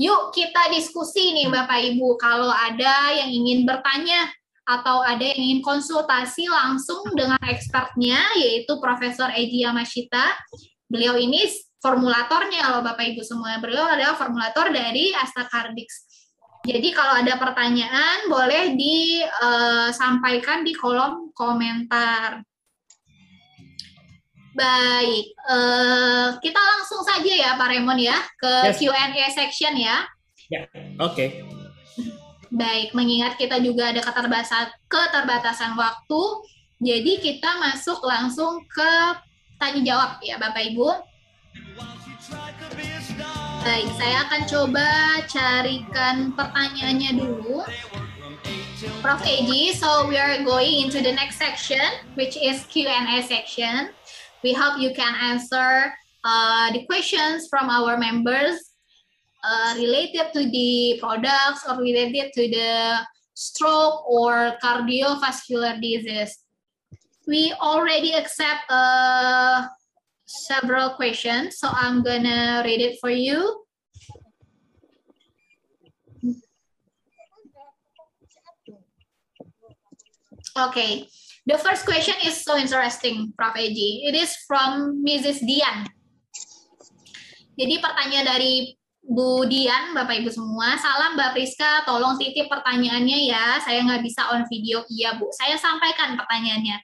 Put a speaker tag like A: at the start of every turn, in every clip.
A: Yuk kita diskusi nih Bapak Ibu. Kalau ada yang ingin bertanya atau ada yang ingin konsultasi langsung dengan expertnya yaitu Profesor Eji Yamashita. Beliau ini formulatornya kalau Bapak Ibu semua. Beliau adalah formulator dari Astakardix. Jadi kalau ada pertanyaan boleh disampaikan di kolom komentar. Baik, uh, kita langsung saja ya Pak Raymond ya ke yes. Q&A section ya.
B: Ya, oke. Okay.
A: Baik, mengingat kita juga ada keterbatasan keterbatasan waktu, jadi kita masuk langsung ke tanya jawab ya Bapak Ibu. Baik, saya akan coba carikan pertanyaannya dulu. Prof. Eji, so we are going into the next section, which is Q&A section. We hope you can answer uh, the questions from our members uh, related to the products or related to the stroke or cardiovascular disease. We already accept uh, several questions, so I'm gonna read it for you. Okay. The first question is so interesting, Prof. Eji. It is from Mrs. Dian. Jadi pertanyaan dari Bu Dian, Bapak Ibu semua. Salam Mbak Priska, tolong titip pertanyaannya ya. Saya nggak bisa on video. Iya Bu, saya sampaikan pertanyaannya.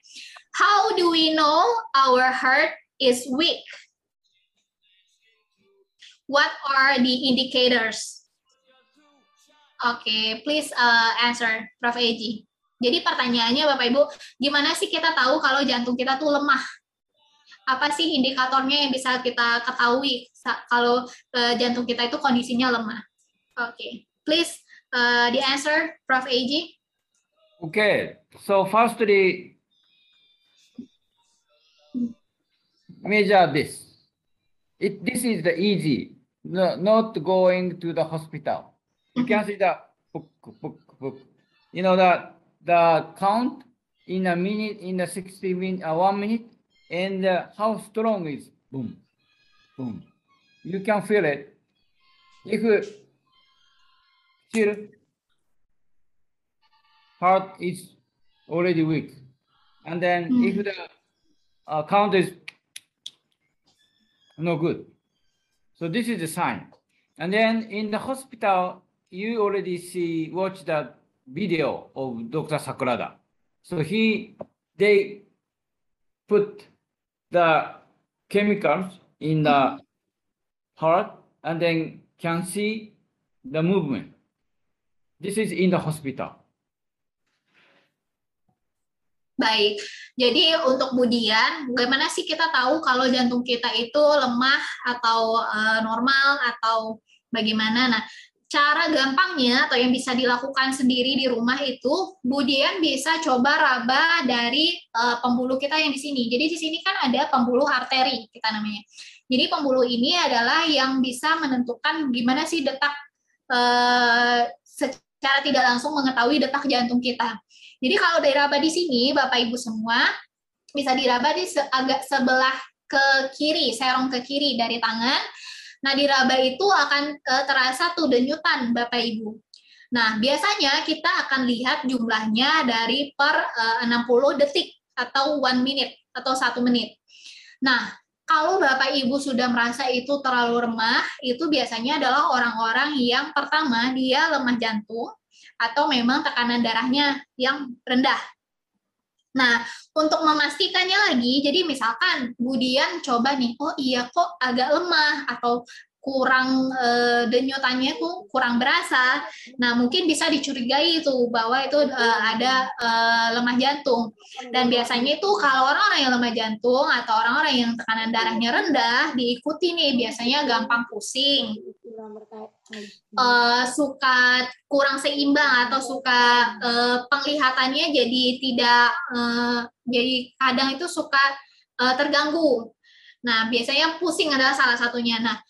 A: How do we know our heart is weak? What are the indicators? Oke, okay, please uh, answer, Prof. Eji. Jadi pertanyaannya Bapak Ibu, gimana sih kita tahu kalau jantung kita tuh lemah? Apa sih indikatornya yang bisa kita ketahui kalau uh, jantung kita itu kondisinya lemah? Oke, okay. please uh, the answer, Prof. AG.
C: Okay, so firstly, measure this. It, this is the easy, no, not going to the hospital. You can see the book, book, book. You know that the count in a minute, in a 60 minute, uh, one minute, and uh, how strong is boom, boom. You can feel it. If still heart is already weak, and then mm. if the uh, count is no good, so this is a sign. And then in the hospital, you already see watch that video of Dr. Sakurada. So he, they put the chemicals in the heart and then can see the movement. This is in the hospital.
A: Baik, jadi untuk Budian, bagaimana sih kita tahu kalau jantung kita itu lemah atau uh, normal atau bagaimana? Nah, cara gampangnya atau yang bisa dilakukan sendiri di rumah itu Budian bisa coba raba dari uh, pembuluh kita yang di sini. Jadi di sini kan ada pembuluh arteri kita namanya. Jadi pembuluh ini adalah yang bisa menentukan gimana sih detak uh, secara tidak langsung mengetahui detak jantung kita. Jadi kalau diraba di sini Bapak Ibu semua bisa diraba di se agak sebelah ke kiri, serong ke kiri dari tangan Nah, di raba itu akan uh, terasa tuh denyutan Bapak Ibu. Nah, biasanya kita akan lihat jumlahnya dari per eh, uh, 60 detik atau one minute atau satu menit. Nah, kalau Bapak Ibu sudah merasa itu terlalu remah, itu biasanya adalah orang-orang yang pertama dia lemah jantung atau memang tekanan darahnya yang rendah. Nah, untuk memastikannya lagi, jadi misalkan Budian coba nih, oh iya kok agak lemah atau kurang e, denyutannya tuh kurang berasa. Nah, mungkin bisa dicurigai itu bahwa itu e, ada e, lemah jantung. Dan biasanya itu kalau orang-orang yang lemah jantung atau orang-orang yang tekanan darahnya rendah diikuti nih biasanya gampang pusing. E, suka kurang seimbang atau suka e, penglihatannya jadi tidak e, jadi kadang itu suka e, terganggu. Nah, biasanya pusing adalah salah satunya. Nah,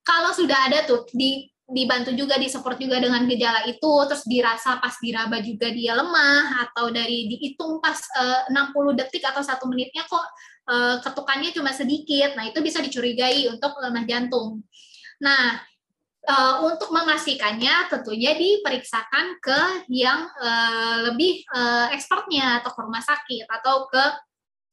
A: kalau sudah ada tuh di dibantu juga di support juga dengan gejala itu terus dirasa pas diraba juga dia lemah atau dari dihitung pas uh, 60 detik atau satu menitnya kok uh, ketukannya cuma sedikit nah itu bisa dicurigai untuk lemah jantung nah uh, untuk memastikannya tentunya diperiksakan ke yang uh, lebih uh, expertnya atau ke rumah sakit atau ke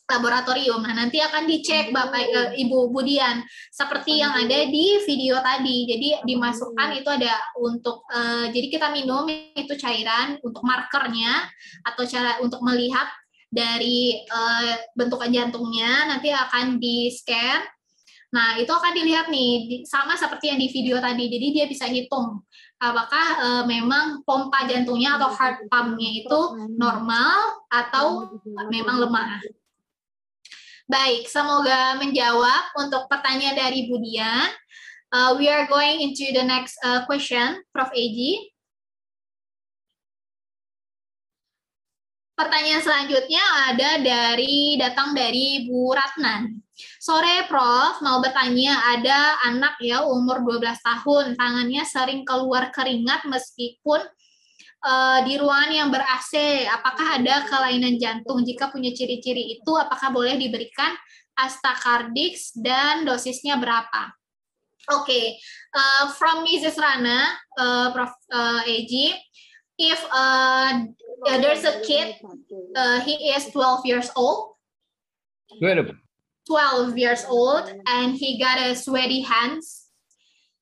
A: laboratorium. Nah, nanti akan dicek Bapak uh, Ibu Budian seperti yang ada di video tadi. Jadi dimasukkan itu ada untuk uh, jadi kita minum itu cairan untuk markernya atau cara untuk melihat dari uh, bentukan jantungnya nanti akan di-scan. Nah, itu akan dilihat nih sama seperti yang di video tadi. Jadi dia bisa hitung apakah uh, memang pompa jantungnya atau heart pumpnya itu normal atau memang lemah. Baik, semoga menjawab untuk pertanyaan dari Budian. Uh, we are going into the next uh, question, Prof. Eji. Pertanyaan selanjutnya ada dari datang dari Bu Ratnan. Sore Prof, mau bertanya ada anak ya umur 12 tahun, tangannya sering keluar keringat meskipun uh, di ruangan yang ber-AC, apakah ada kelainan jantung? Jika punya ciri-ciri itu, apakah boleh diberikan astakardix dan dosisnya berapa? Oke, okay. uh, from Mrs. Rana, uh, Prof. Uh, Eji, if uh, there's a kid, uh, he is 12 years old.
C: 12.
A: 12 years old, and he got a sweaty hands,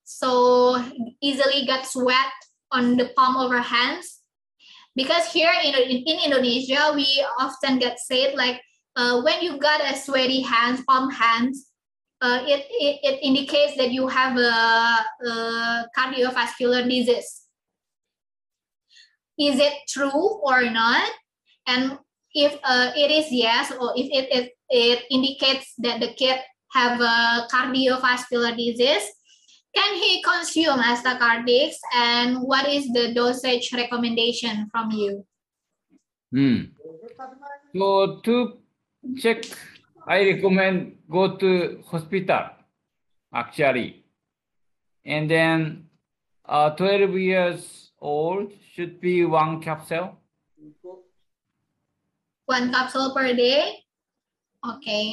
A: so easily got sweat on the palm of our hands because here in, in Indonesia we often get said like uh, when you got a sweaty hands palm hands uh, it, it, it indicates that you have a, a cardiovascular disease is it true or not and if uh, it is yes or if it, it, it indicates that the kid have a cardiovascular disease can he consume Astacardix and what is the dosage recommendation from you?
C: Hmm. So to check, I recommend go to hospital actually. And then uh, 12 years old should be one capsule.
A: One capsule per day? Oke. Okay.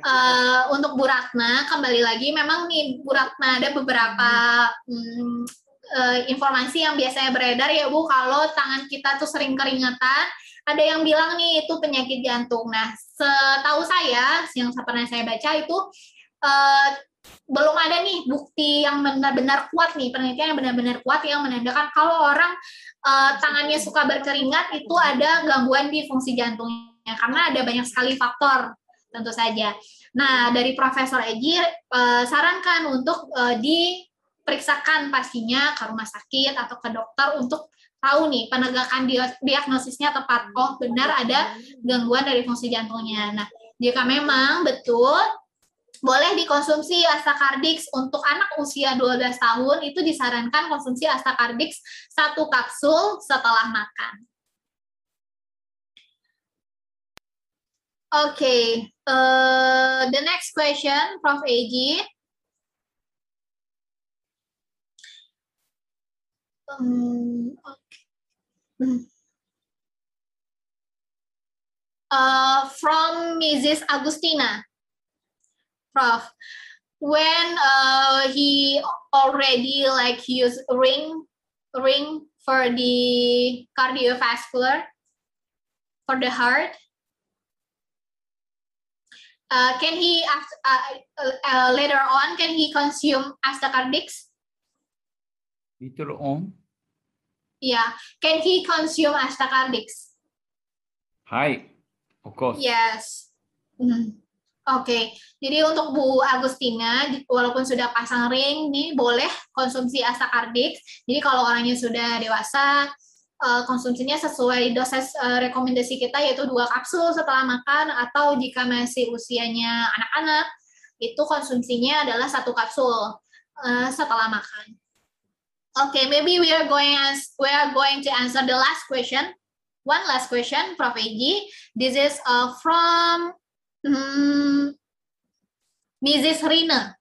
A: Uh, untuk Bu Ratna, kembali lagi, memang nih Bu Ratna ada beberapa hmm, uh, informasi yang biasanya beredar ya Bu, kalau tangan kita tuh sering keringatan, ada yang bilang nih itu penyakit jantung. Nah, setahu saya, yang pernah saya baca itu uh, belum ada nih bukti yang benar-benar kuat nih penelitian yang benar-benar kuat yang menandakan kalau orang uh, tangannya suka berkeringat itu ada gangguan di fungsi jantungnya karena ada banyak sekali faktor tentu saja. Nah, dari Profesor Eji uh, sarankan untuk uh, diperiksakan pastinya ke rumah sakit atau ke dokter untuk tahu nih penegakan diagnosisnya tepat. Oh, benar ada gangguan dari fungsi jantungnya. Nah, jika memang betul boleh dikonsumsi Astacardix untuk anak usia 12 tahun itu disarankan konsumsi Astacardix satu kapsul setelah makan. Okay, uh, the next question, Prof. AG. Um, okay. Uh, from Mrs. Agustina. Prof, when uh, he already like use ring ring for the cardiovascular for the heart uh, can he after, uh, uh, later on can he consume astacardix?
C: Later on.
A: Yeah, can he consume astacardix?
C: Hi, of course.
A: Yes. Mm. Oke, jadi untuk Bu Agustina, walaupun sudah pasang ring, nih boleh konsumsi astacardix. Jadi kalau orangnya sudah dewasa, uh, konsumsinya sesuai dosis uh, rekomendasi kita yaitu dua kapsul setelah makan atau jika masih usianya anak-anak itu konsumsinya adalah satu kapsul uh, setelah makan. Okay, maybe we are going as we are going to answer the last question. One last question, Prof. Eji. This is uh, from um, Mrs. Rina.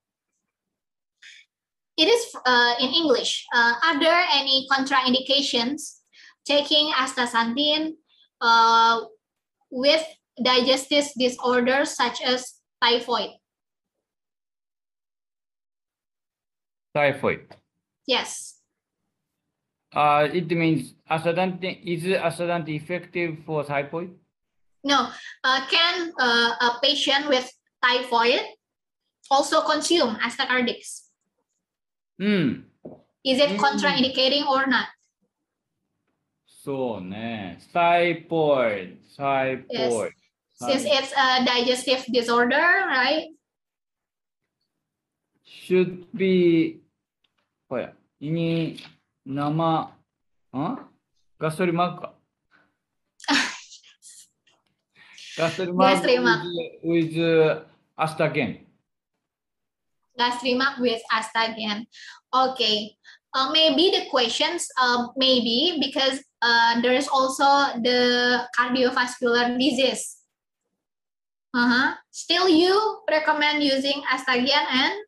A: It is uh, in English. Uh, are there any contraindications taking astaxanthin uh, with digestive disorders such as typhoid.
C: Typhoid.
A: Yes.
C: Uh, it means astaxanthin, is astaxanthin effective for typhoid?
A: No. Uh, can uh, a patient with typhoid also consume astacardics?
C: Mm.
A: Is it
C: hmm.
A: contraindicating or not?
C: So, ne, typhoid, typhoid. Yes.
A: Since it's a digestive disorder, right?
C: Should be, oh yeah, ini nama, huh? Gastric marker. Gak
A: streamak.
C: With, with uh, Astagen.
A: Gak with Astagen. Oke. Okay. Uh, maybe the questions, uh, maybe because uh, there is also the cardiovascular disease. Uh -huh. Still you recommend using Astagen and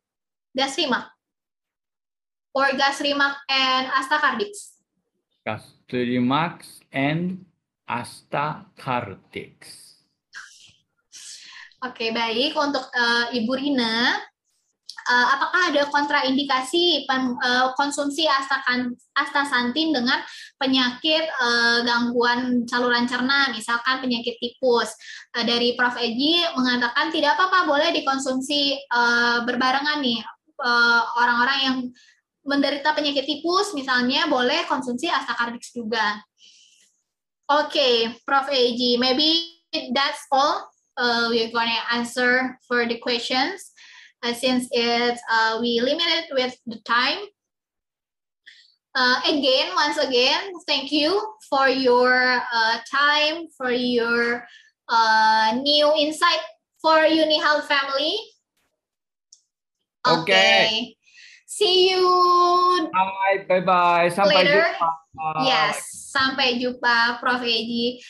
A: Gastrimac? Or Gastrimac and Astacardix?
C: Gastrimac and Astacardix.
A: Oke, baik. Untuk eh, Ibu Rina, eh, apakah ada kontraindikasi pen- eh, konsumsi astakan, astaxanthin dengan penyakit eh, gangguan saluran cerna, misalkan penyakit tipus? Eh, dari Prof. Eji mengatakan tidak apa-apa, boleh dikonsumsi eh, berbarengan nih. Eh, orang-orang yang menderita penyakit tipus, misalnya boleh konsumsi astacardics juga. Oke, Prof. Eji, maybe that's all uh, we're gonna answer for the questions uh, since it's uh, we limited with the time. Uh, again, once again, thank you for your uh, time, for your uh, new insight for UniHealth family.
C: Okay.
A: See you
C: Bye, bye, bye. Sampai
A: Later.
C: jumpa.
A: Yes, sampai jumpa Prof. Eji.